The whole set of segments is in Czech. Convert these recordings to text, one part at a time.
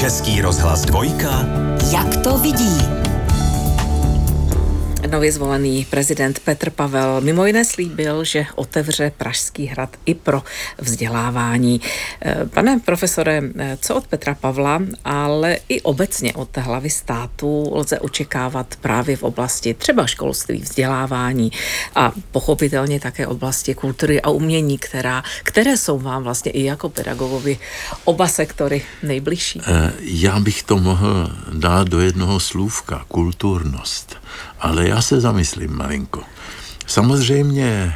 Český rozhlas dvojka. Jak to vidí? Nově zvolený prezident Petr Pavel mimo jiné slíbil, že otevře Pražský hrad i pro vzdělávání. Eh, pane profesore, eh, co od Petra Pavla, ale i obecně od hlavy státu lze očekávat právě v oblasti třeba školství, vzdělávání a pochopitelně také oblasti kultury a umění, která, které jsou vám vlastně i jako pedagogovi oba sektory nejbližší? Eh, já bych to mohl dát do jednoho slůvka, kulturnost. Ale já se zamyslím malinko. Samozřejmě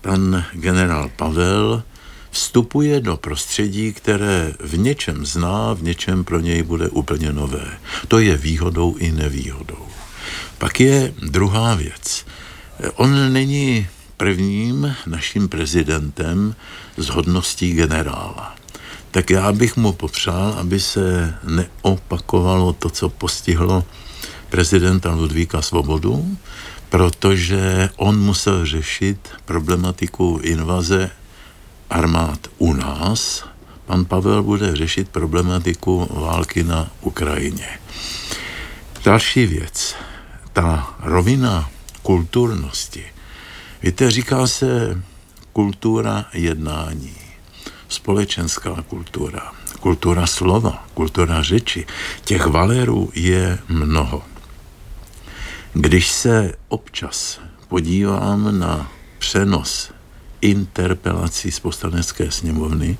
pan generál Pavel vstupuje do prostředí, které v něčem zná, v něčem pro něj bude úplně nové. To je výhodou i nevýhodou. Pak je druhá věc. On není prvním naším prezidentem z hodností generála. Tak já bych mu popřál, aby se neopakovalo to, co postihlo prezidenta Ludvíka Svobodu, protože on musel řešit problematiku invaze armád u nás. Pan Pavel bude řešit problematiku války na Ukrajině. Další věc, ta rovina kulturnosti. Víte, říká se kultura jednání, společenská kultura, kultura slova, kultura řeči. Těch valerů je mnoho. Když se občas podívám na přenos interpelací z poslanecké sněmovny,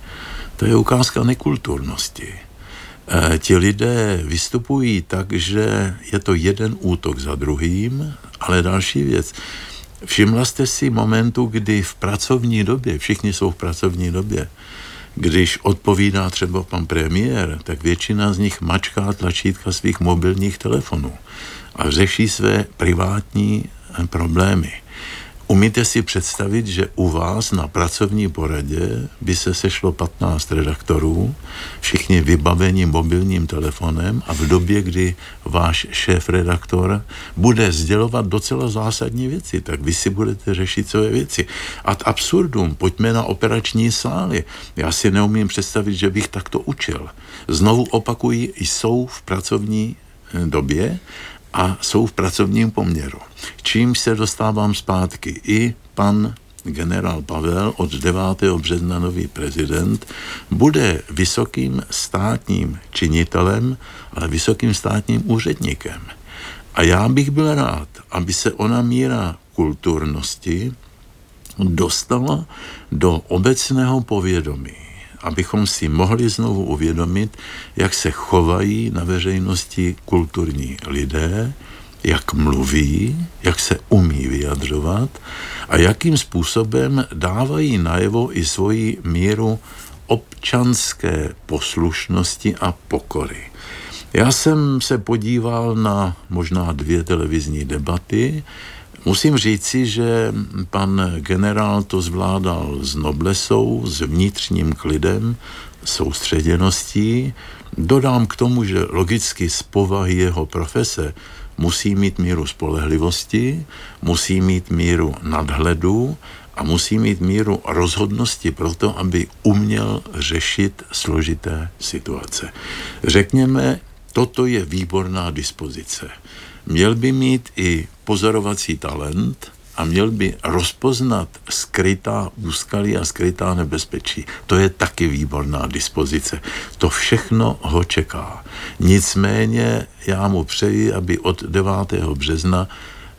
to je ukázka nekulturnosti. E, ti lidé vystupují tak, že je to jeden útok za druhým, ale další věc. Všimla jste si momentu, kdy v pracovní době, všichni jsou v pracovní době, když odpovídá třeba pan premiér, tak většina z nich mačká tlačítka svých mobilních telefonů a řeší své privátní eh, problémy. Umíte si představit, že u vás na pracovní poradě by se sešlo 15 redaktorů, všichni vybaveni mobilním telefonem a v době, kdy váš šéf-redaktor bude sdělovat docela zásadní věci, tak vy si budete řešit své věci. Ad absurdum, pojďme na operační sály. Já si neumím představit, že bych takto učil. Znovu opakuji, jsou v pracovní eh, době a jsou v pracovním poměru. Čím se dostávám zpátky. I pan generál Pavel od 9. března nový prezident bude vysokým státním činitelem, ale vysokým státním úředníkem. A já bych byl rád, aby se ona míra kulturnosti dostala do obecného povědomí abychom si mohli znovu uvědomit, jak se chovají na veřejnosti kulturní lidé, jak mluví, jak se umí vyjadřovat a jakým způsobem dávají najevo i svoji míru občanské poslušnosti a pokory. Já jsem se podíval na možná dvě televizní debaty, Musím říci, že pan generál to zvládal s noblesou, s vnitřním klidem, soustředěností. Dodám k tomu, že logicky z povahy jeho profese musí mít míru spolehlivosti, musí mít míru nadhledu a musí mít míru rozhodnosti pro to, aby uměl řešit složité situace. Řekněme, toto je výborná dispozice. Měl by mít i pozorovací talent a měl by rozpoznat skrytá úskalí a skrytá nebezpečí. To je taky výborná dispozice. To všechno ho čeká. Nicméně já mu přeji, aby od 9. března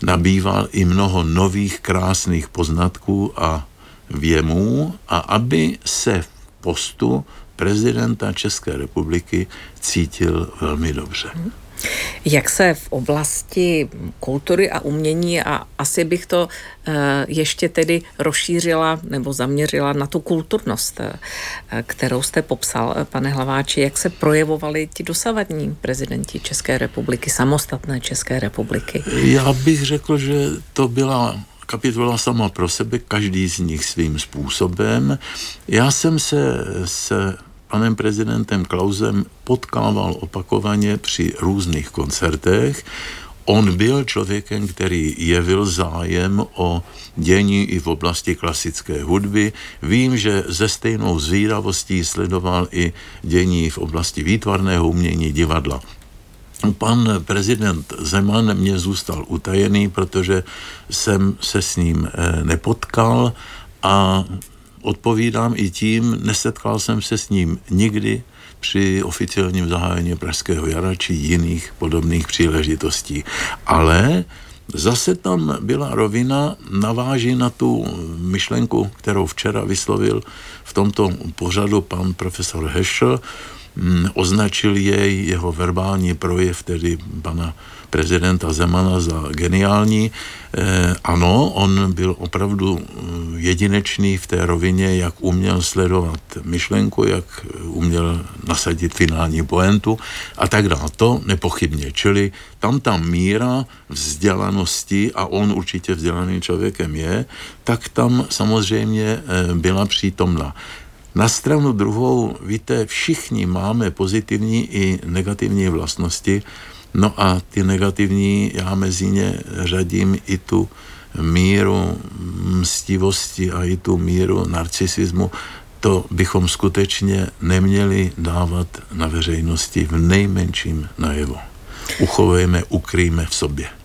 nabýval i mnoho nových krásných poznatků a věmů a aby se v postu prezidenta České republiky cítil velmi dobře. Jak se v oblasti kultury a umění a asi bych to eh, ještě tedy rozšířila nebo zaměřila na tu kulturnost, eh, kterou jste popsal, eh, pane Hlaváči, jak se projevovali ti dosavadní prezidenti České republiky, samostatné České republiky? Já bych řekl, že to byla kapitola sama pro sebe, každý z nich svým způsobem. Já jsem se se panem prezidentem Klausem potkával opakovaně při různých koncertech. On byl člověkem, který jevil zájem o dění i v oblasti klasické hudby. Vím, že ze stejnou zvídavostí sledoval i dění v oblasti výtvarného umění divadla. Pan prezident Zeman mě zůstal utajený, protože jsem se s ním eh, nepotkal a odpovídám i tím, nesetkal jsem se s ním nikdy při oficiálním zahájení Pražského jara či jiných podobných příležitostí. Ale zase tam byla rovina, naváží na tu myšlenku, kterou včera vyslovil v tomto pořadu pan profesor mm, označil jej jeho verbální projev, tedy pana prezidenta Zemana za geniální. Eh, ano, on byl opravdu eh, jedinečný v té rovině, jak uměl sledovat myšlenku, jak uměl nasadit finální poentu a tak dále. To nepochybně. Čili tam ta míra vzdělanosti, a on určitě vzdělaným člověkem je, tak tam samozřejmě eh, byla přítomna. Na stranu druhou, víte, všichni máme pozitivní i negativní vlastnosti, No a ty negativní, já mezi ně řadím i tu míru mstivosti a i tu míru narcisismu, to bychom skutečně neměli dávat na veřejnosti v nejmenším najevo. Uchovejme, ukrýjme v sobě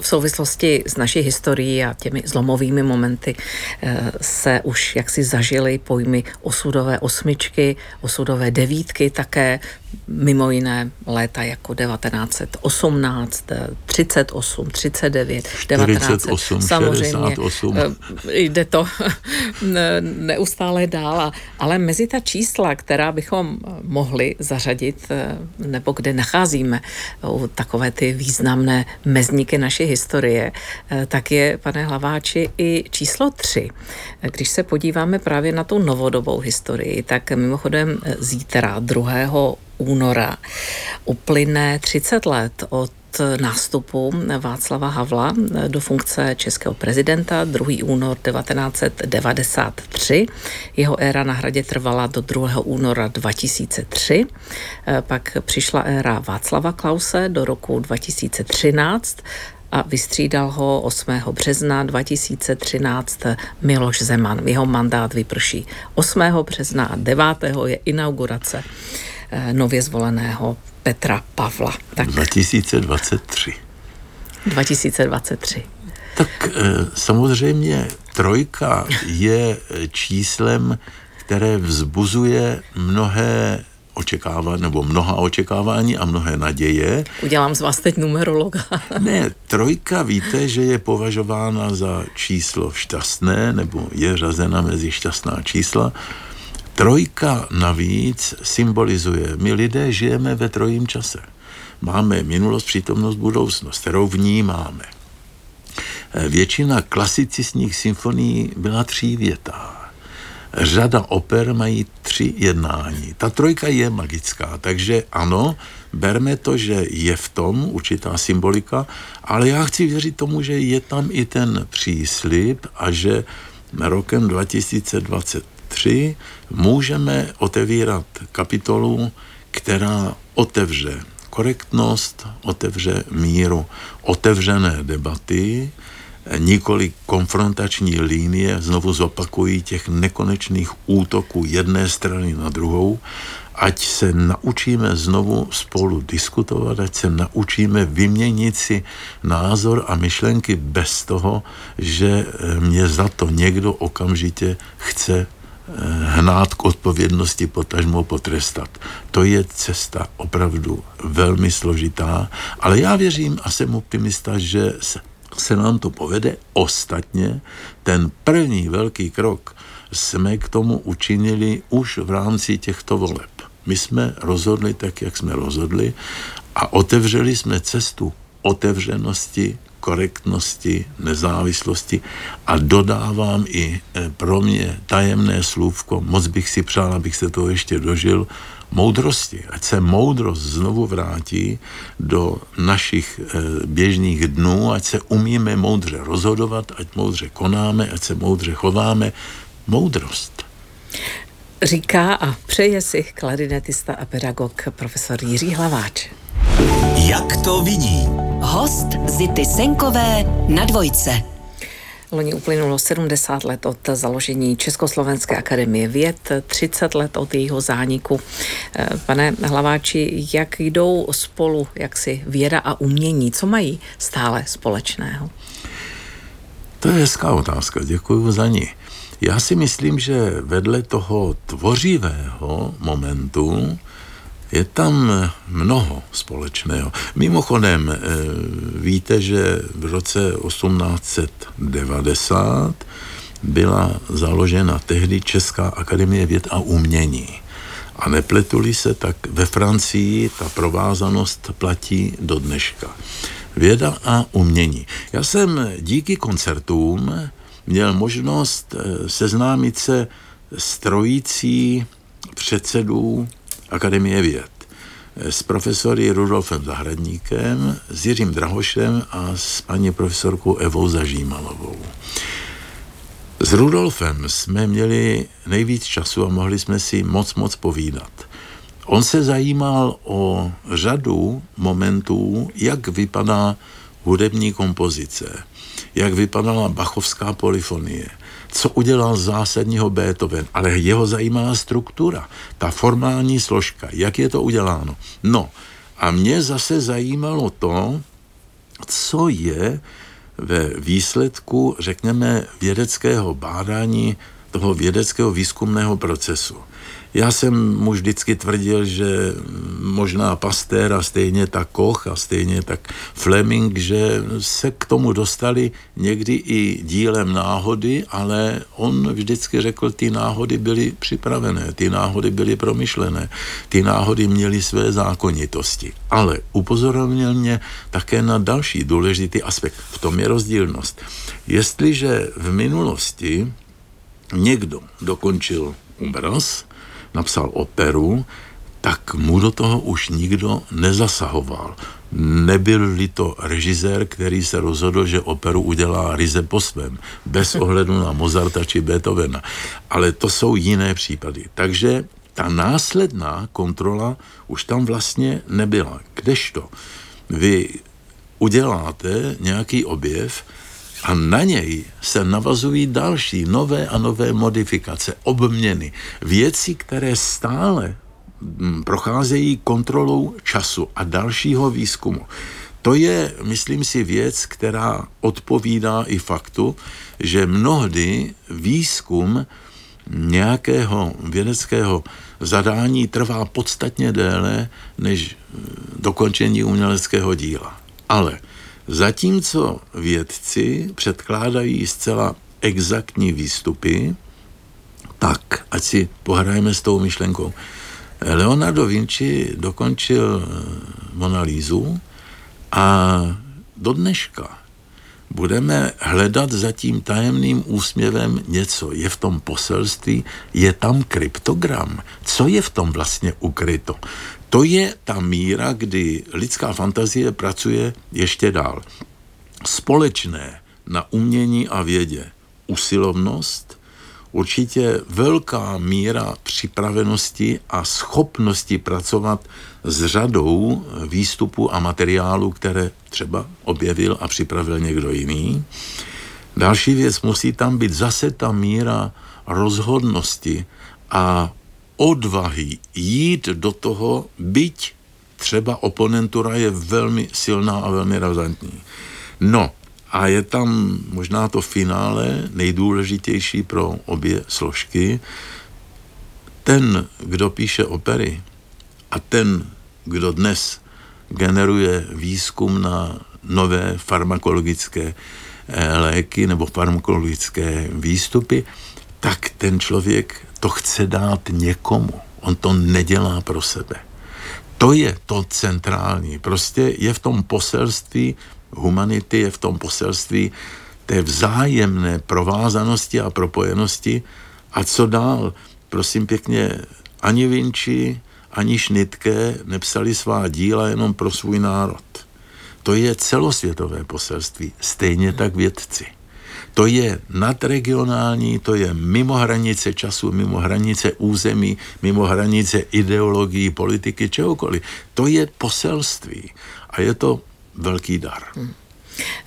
v souvislosti s naší historií a těmi zlomovými momenty eh, se už jaksi zažily pojmy osudové osmičky, osudové devítky také, mimo jiné léta jako 1918, 38, 39, 48, samozřejmě 68. Eh, jde to neustále dál, ale mezi ta čísla, která bychom mohli zařadit, eh, nebo kde nacházíme takové ty významné mezníky naší historie, eh, tak je, pane Hlaváči, i číslo 3. Když se podíváme právě na tu novodobou historii, tak mimochodem zítra 2 února uplyne 30 let od nástupu Václava Havla do funkce českého prezidenta 2. únor 1993. Jeho éra na hradě trvala do 2. února 2003. Pak přišla éra Václava Klause do roku 2013 a vystřídal ho 8. března 2013 Miloš Zeman. Jeho mandát vyprší 8. března a 9. je inaugurace Eh, nově zvoleného Petra Pavla. Tak 2023. 2023. Tak eh, samozřejmě trojka je číslem, které vzbuzuje mnohé očekávání, nebo mnoha očekávání a mnohé naděje. Udělám z vás teď numerologa. ne, trojka víte, že je považována za číslo šťastné, nebo je řazena mezi šťastná čísla, Trojka navíc symbolizuje, my lidé žijeme ve trojím čase. Máme minulost, přítomnost, budoucnost, kterou vnímáme. Většina klasicistních symfonií byla třívětá. Řada oper mají tři jednání. Ta trojka je magická, takže ano, berme to, že je v tom určitá symbolika, ale já chci věřit tomu, že je tam i ten příslip a že rokem 2020 3 můžeme otevírat kapitolu, která otevře korektnost, otevře míru, otevřené debaty, nikoli konfrontační linie, znovu zopakují těch nekonečných útoků jedné strany na druhou, ať se naučíme znovu spolu diskutovat, ať se naučíme vyměnit si názor a myšlenky bez toho, že mě za to někdo okamžitě chce hnát k odpovědnosti, potažmo potrestat. To je cesta opravdu velmi složitá, ale já věřím a jsem optimista, že se, nám to povede. Ostatně ten první velký krok jsme k tomu učinili už v rámci těchto voleb. My jsme rozhodli tak, jak jsme rozhodli a otevřeli jsme cestu otevřenosti, korektnosti, nezávislosti a dodávám i e, pro mě tajemné slůvko, moc bych si přál, abych se toho ještě dožil, moudrosti. Ať se moudrost znovu vrátí do našich e, běžných dnů, ať se umíme moudře rozhodovat, ať moudře konáme, ať se moudře chováme. Moudrost. Říká a přeje si klarinetista a pedagog profesor Jiří Hlaváč. Jak to vidí? Host Zity Senkové na dvojce. Loni uplynulo 70 let od založení Československé akademie věd, 30 let od jejího zániku. Eh, pane Hlaváči, jak jdou spolu, jak si věda a umění, co mají stále společného? To je hezká otázka, děkuji za ní. Já si myslím, že vedle toho tvořivého momentu je tam mnoho společného. Mimochodem, eh, víte, že v roce 1890 byla založena tehdy Česká akademie věd a umění. A nepletuli se, tak ve Francii ta provázanost platí do dneška. Věda a umění. Já jsem díky koncertům měl možnost eh, seznámit se s trojicí předsedů Akademie věd. S profesory Rudolfem Zahradníkem, s Jiřím Drahošem a s paní profesorkou Evou Zažímalovou. S Rudolfem jsme měli nejvíc času a mohli jsme si moc, moc povídat. On se zajímal o řadu momentů, jak vypadá hudební kompozice, jak vypadala bachovská polyfonie, co udělal zásadního Beethoven, ale jeho zajímala struktura, ta formální složka, jak je to uděláno. No a mě zase zajímalo to, co je ve výsledku, řekněme, vědeckého bádání, toho vědeckého výzkumného procesu. Já jsem mu vždycky tvrdil, že možná Pasteur a stejně tak Koch a stejně tak Fleming, že se k tomu dostali někdy i dílem náhody, ale on vždycky řekl, ty náhody byly připravené, ty náhody byly promyšlené, ty náhody měly své zákonitosti. Ale upozornil mě také na další důležitý aspekt. V tom je rozdílnost. Jestliže v minulosti někdo dokončil obraz, napsal operu, tak mu do toho už nikdo nezasahoval. Nebyl-li to režisér, který se rozhodl, že operu udělá ryze po svém, bez ohledu na Mozarta či Beethovena. Ale to jsou jiné případy. Takže ta následná kontrola už tam vlastně nebyla. Kdežto vy uděláte nějaký objev, a na něj se navazují další nové a nové modifikace, obměny, věci, které stále mm, procházejí kontrolou času a dalšího výzkumu. To je, myslím si, věc, která odpovídá i faktu, že mnohdy výzkum nějakého vědeckého zadání trvá podstatně déle než mm, dokončení uměleckého díla. Ale Zatímco vědci předkládají zcela exaktní výstupy, tak, ať si pohrajeme s tou myšlenkou. Leonardo Vinci dokončil eh, Monalízu a do dneška budeme hledat za tím tajemným úsměvem něco. Je v tom poselství, je tam kryptogram. Co je v tom vlastně ukryto? To je ta míra, kdy lidská fantazie pracuje ještě dál. Společné na umění a vědě. Usilovnost, určitě velká míra připravenosti a schopnosti pracovat s řadou výstupů a materiálů, které třeba objevil a připravil někdo jiný. Další věc musí tam být zase ta míra rozhodnosti a odvahy jít do toho, byť třeba oponentura je velmi silná a velmi razantní. No, a je tam možná to finále nejdůležitější pro obě složky. Ten, kdo píše opery a ten, kdo dnes generuje výzkum na nové farmakologické eh, léky nebo farmakologické výstupy, tak ten člověk to chce dát někomu. On to nedělá pro sebe. To je to centrální. Prostě je v tom poselství humanity, je v tom poselství té vzájemné provázanosti a propojenosti. A co dál? Prosím pěkně, ani Vinci, ani Šnitke nepsali svá díla jenom pro svůj národ. To je celosvětové poselství, stejně tak vědci. To je nadregionální, to je mimo hranice času, mimo hranice území, mimo hranice ideologií, politiky, čehokoliv. To je poselství. A je to velký dar. Hmm.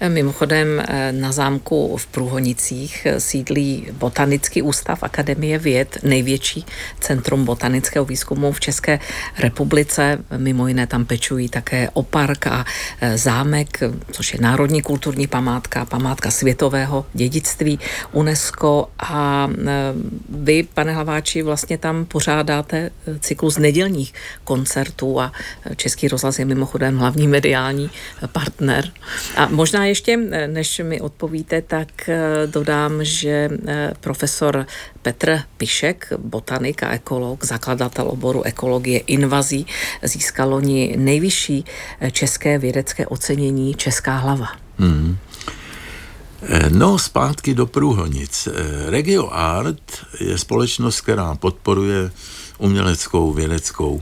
Mimochodem eh, na zámku v Průhonicích eh, sídlí Botanický ústav Akademie věd, největší centrum botanického výzkumu v České republice. Mimo jiné tam pečují také o park a eh, zámek, což je národní kulturní památka, památka světového dědictví UNESCO a vy, pane Hlaváči, vlastně tam pořádáte cyklus nedělních koncertů a Český rozhlas je mimochodem hlavní mediální partner. A Možná ještě, eh, než mi odpovíte, tak eh, dodám, že eh, profesor Petr Pišek, botanik a ekolog, zakladatel oboru ekologie invazí, získal loni nejvyšší české vědecké ocenění Česká hlava. Hmm. No, zpátky do Průhonic. Regio Art je společnost, která podporuje uměleckou, vědeckou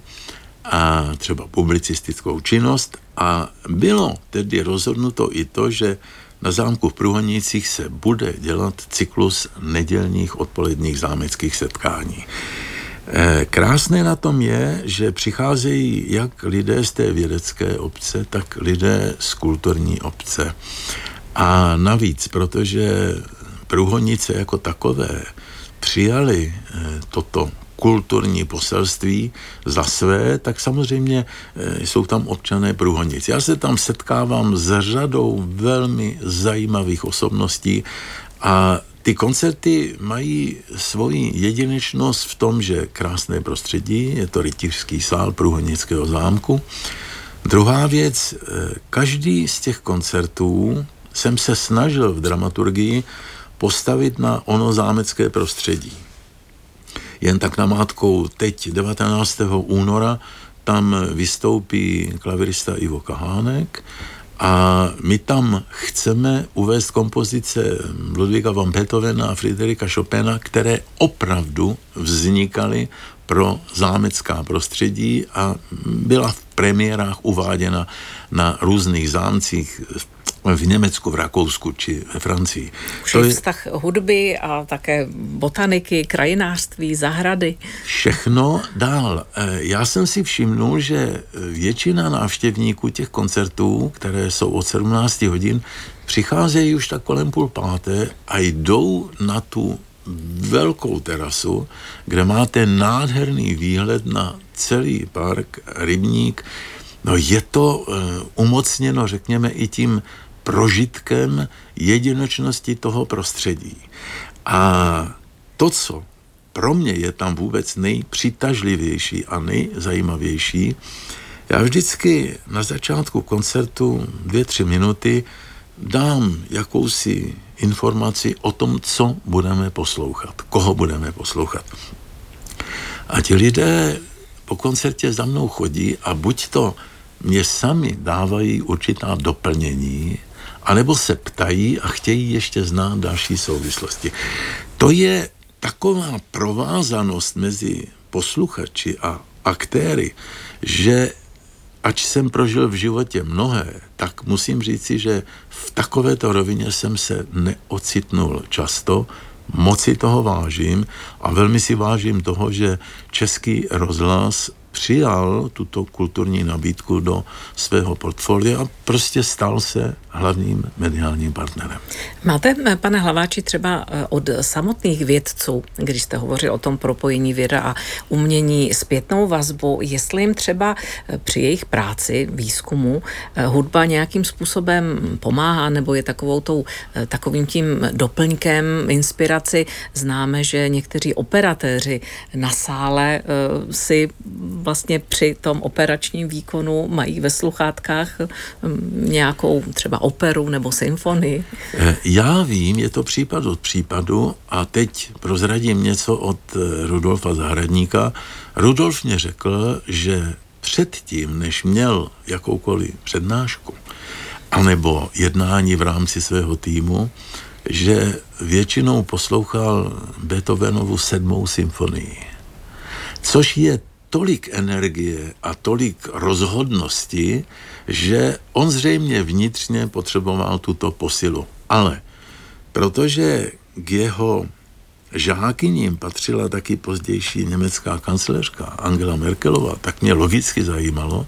a třeba publicistickou činnost a bylo tedy rozhodnuto i to, že na zámku v Průhonicích se bude dělat cyklus nedělních odpoledních zámeckých setkání. Eh, krásné na tom je, že přicházejí jak lidé z té vědecké obce, tak lidé z kulturní obce. A navíc, protože Průhonice jako takové přijali eh, toto kulturní poselství za své, tak samozřejmě eh, jsou tam občané Průhonic. Já se tam setkávám s řadou velmi zajímavých osobností a ty koncerty mají svoji jedinečnost v tom, že krásné prostředí, je to rytířský sál Průhonického zámku. Druhá věc, eh, každý z těch koncertů jsem se snažil v dramaturgii postavit na ono zámecké prostředí. Jen tak namátkou teď 19. února tam vystoupí klavirista Ivo Kahánek a my tam chceme uvést kompozice Ludvíka van Beethovena a Friderika Chopina, které opravdu vznikaly pro zámecká prostředí a byla v premiérách uváděna na různých zámcích v Německu, v Rakousku či ve Francii. Už to je vztah hudby a také botaniky, krajinářství, zahrady. Všechno dál. E, já jsem si všimnul, že většina návštěvníků těch koncertů, které jsou od 17 hodin, přicházejí už tak kolem půl páté a jdou na tu velkou terasu, kde máte nádherný výhled na celý park, rybník. No je to uh, umocněno, řekněme, i tím prožitkem jedinečnosti toho prostředí. A to, co pro mě je tam vůbec nejpřitažlivější a nejzajímavější, já vždycky na začátku koncertu dvě, tři minuty dám jakousi informaci o tom, co budeme poslouchat, koho budeme poslouchat. A ti lidé po koncertě za mnou chodí a buď to mě sami dávají určitá doplnění, anebo se ptají a chtějí ještě znát další souvislosti. To je taková provázanost mezi posluchači a aktéry, že ač jsem prožil v životě mnohé, tak musím říci, že v takovéto rovině jsem se neocitnul často, moc si toho vážím a velmi si vážím toho, že český rozhlas přijal tuto kulturní nabídku do svého portfolia a prostě stal se hlavním mediálním partnerem. Máte, pane Hlaváči, třeba eh, od samotných vědců, když jste hovořil o tom propojení věda a umění zpětnou vazbu, jestli jim třeba eh, při jejich práci, výzkumu, eh, hudba nějakým způsobem pomáhá nebo je takovou tou, takovým tím doplňkem inspiraci. Známe, že někteří operatéři na sále si vlastně při tom operačním výkonu mají ve sluchátkách nějakou třeba operu nebo symfonii? Eh, já vím, je to případ od případu a teď prozradím něco od eh, Rudolfa Zahradníka. Rudolf mě řekl, že předtím, než měl jakoukoliv přednášku, anebo jednání v rámci svého týmu, že většinou poslouchal Beethovenovu sedmou symfonii. Což je tolik energie a tolik rozhodnosti, že on zřejmě vnitřně potřeboval tuto posilu. Ale protože k jeho žákyním patřila taky pozdější německá kancléřka Angela Merkelová, tak mě logicky zajímalo,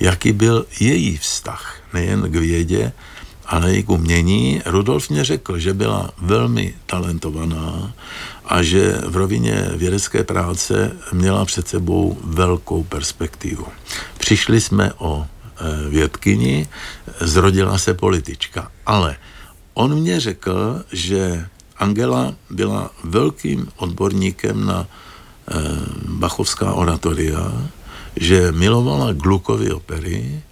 jaký byl její vztah nejen k vědě, ale i k umění. Rudolf mě řekl, že byla velmi talentovaná a že v rovině vědecké práce měla před sebou velkou perspektivu. Přišli jsme o vědkyni, zrodila se politička, ale on mě řekl, že Angela byla velkým odborníkem na e, bachovská oratoria, že milovala Glukovy opery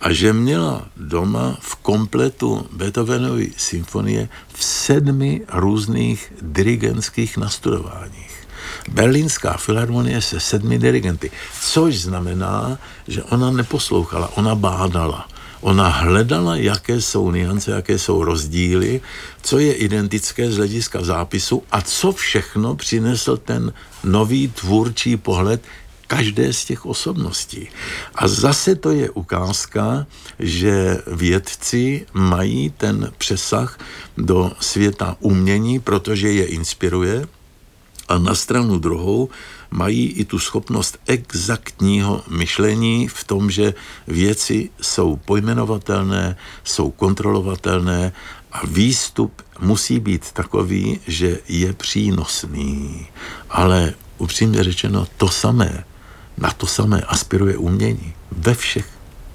a že měla doma v kompletu Beethovenovy symfonie v sedmi různých dirigentských nastudováních. Berlínská filharmonie se sedmi dirigenty, což znamená, že ona neposlouchala, ona bádala. Ona hledala, jaké jsou niance, jaké jsou rozdíly, co je identické z hlediska zápisu a co všechno přinesl ten nový tvůrčí pohled, každé z těch osobností. A zase to je ukázka, že vědci mají ten přesah do světa umění, protože je inspiruje, a na stranu druhou mají i tu schopnost exaktního myšlení v tom, že věci jsou pojmenovatelné, jsou kontrolovatelné a výstup musí být takový, že je přínosný. Ale upřímně řečeno, to samé na to samé aspiruje umění ve všech,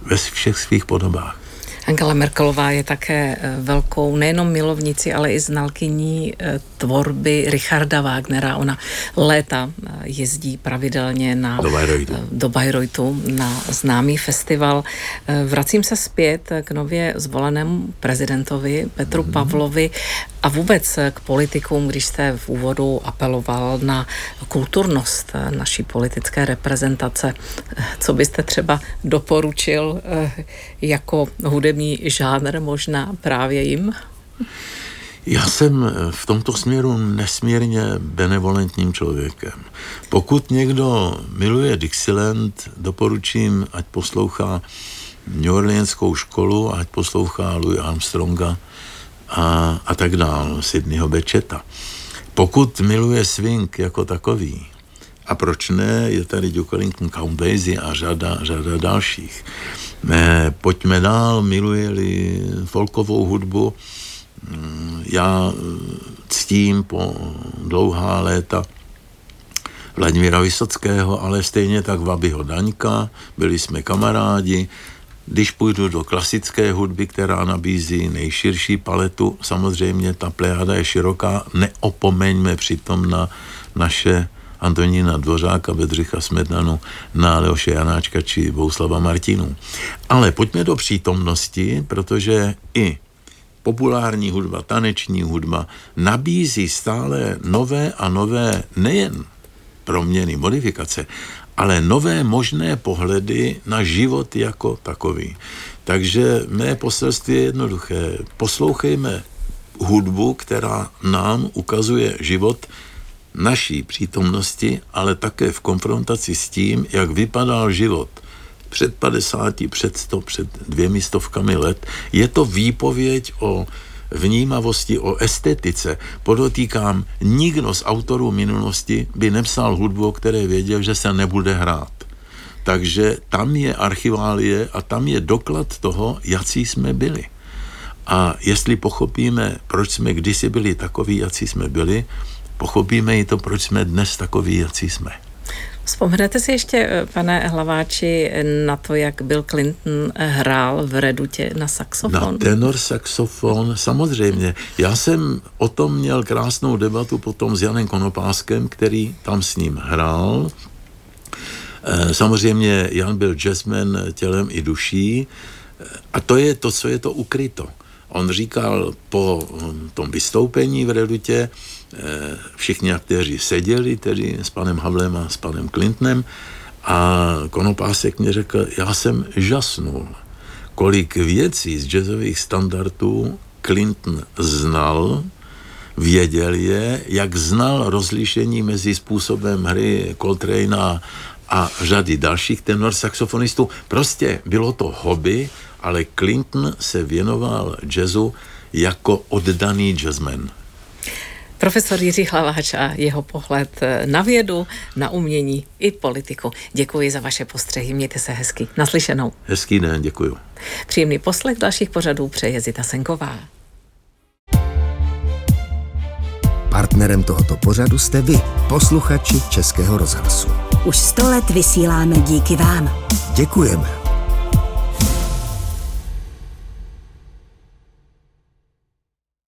ve všech svých podobách. Angela Merkelová je také eh, velkou nejenom milovnici, ale i znalkyní eh, tvorby Richarda Wagnera. Ona léta eh, jezdí pravidelně na, do, Bayreuthu. do Bayreuthu na známý festival. Vracím se zpět k nově zvolenému prezidentovi Petru mm-hmm. Pavlovi a vůbec k politikům, když jste v úvodu apeloval na kulturnost naší politické reprezentace. Co byste třeba doporučil jako hudební hudební žánr možná právě jim? Já jsem v tomto směru nesmírně benevolentním člověkem. Pokud někdo miluje Dixieland, doporučím, ať poslouchá New Orleanskou školu, ať poslouchá Louis Armstronga a, a tak dál, Sydneyho Bečeta. Pokud miluje swing jako takový, a proč ne, je tady Duke Ellington, Count Basie a řada, řada dalších. Ne, pojďme dál, miluje-li folkovou hudbu. Mm, já mm, ctím po dlouhá léta Vladimíra Vysockého, ale stejně tak Vabyho Daňka, byli jsme kamarádi. Když půjdu do klasické hudby, která nabízí nejširší paletu, samozřejmě ta plejáda je široká, neopomeňme přitom na naše Antonína Dvořáka, Bedřicha Smetanu, na Leoše Janáčka či Bouslava Martinu. Ale pojďme do přítomnosti, protože i populární hudba, taneční hudba nabízí stále nové a nové nejen proměny, modifikace, ale nové možné pohledy na život jako takový. Takže mé poselství je jednoduché. Poslouchejme hudbu, která nám ukazuje život naší přítomnosti, ale také v konfrontaci s tím, jak vypadal život před 50, před 100, před dvěmi stovkami let. Je to výpověď o vnímavosti, o estetice. Podotýkám, nikdo z autorů minulosti by nepsal hudbu, o které věděl, že se nebude hrát. Takže tam je archiválie a tam je doklad toho, jaký jsme byli. A jestli pochopíme, proč jsme kdysi byli takoví, jaký jsme byli, pochopíme i to, proč jsme dnes takoví, jací jsme. Vzpomenete si ještě, eh, pane Hlaváči, na to, jak Bill Clinton hrál v Redutě na saxofon? Na tenor saxofon, samozřejmě. Já jsem o tom měl krásnou debatu potom s Janem Konopáskem, který tam s ním hrál. Eh, samozřejmě Jan byl jazzman tělem i duší eh, a to je to, co je to ukryto. On říkal po hm, tom vystoupení v Redutě, všichni aktéři seděli tedy s panem Havlem a s panem Clintonem a Konopásek mě řekl, já jsem žasnul, kolik věcí z jazzových standardů Clinton znal, věděl je, jak znal rozlišení mezi způsobem hry Coltrane a řady dalších tenor saxofonistů. Prostě bylo to hobby, ale Clinton se věnoval jazzu jako oddaný jazzman. Profesor Jiří Hlaváč a jeho pohled na vědu, na umění i politiku. Děkuji za vaše postřehy, mějte se hezky. Naslyšenou. Hezký den, děkuji. Příjemný poslech dalších pořadů přeje Zita Senková. Partnerem tohoto pořadu jste vy, posluchači Českého rozhlasu. Už sto let vysíláme díky vám. Děkujeme.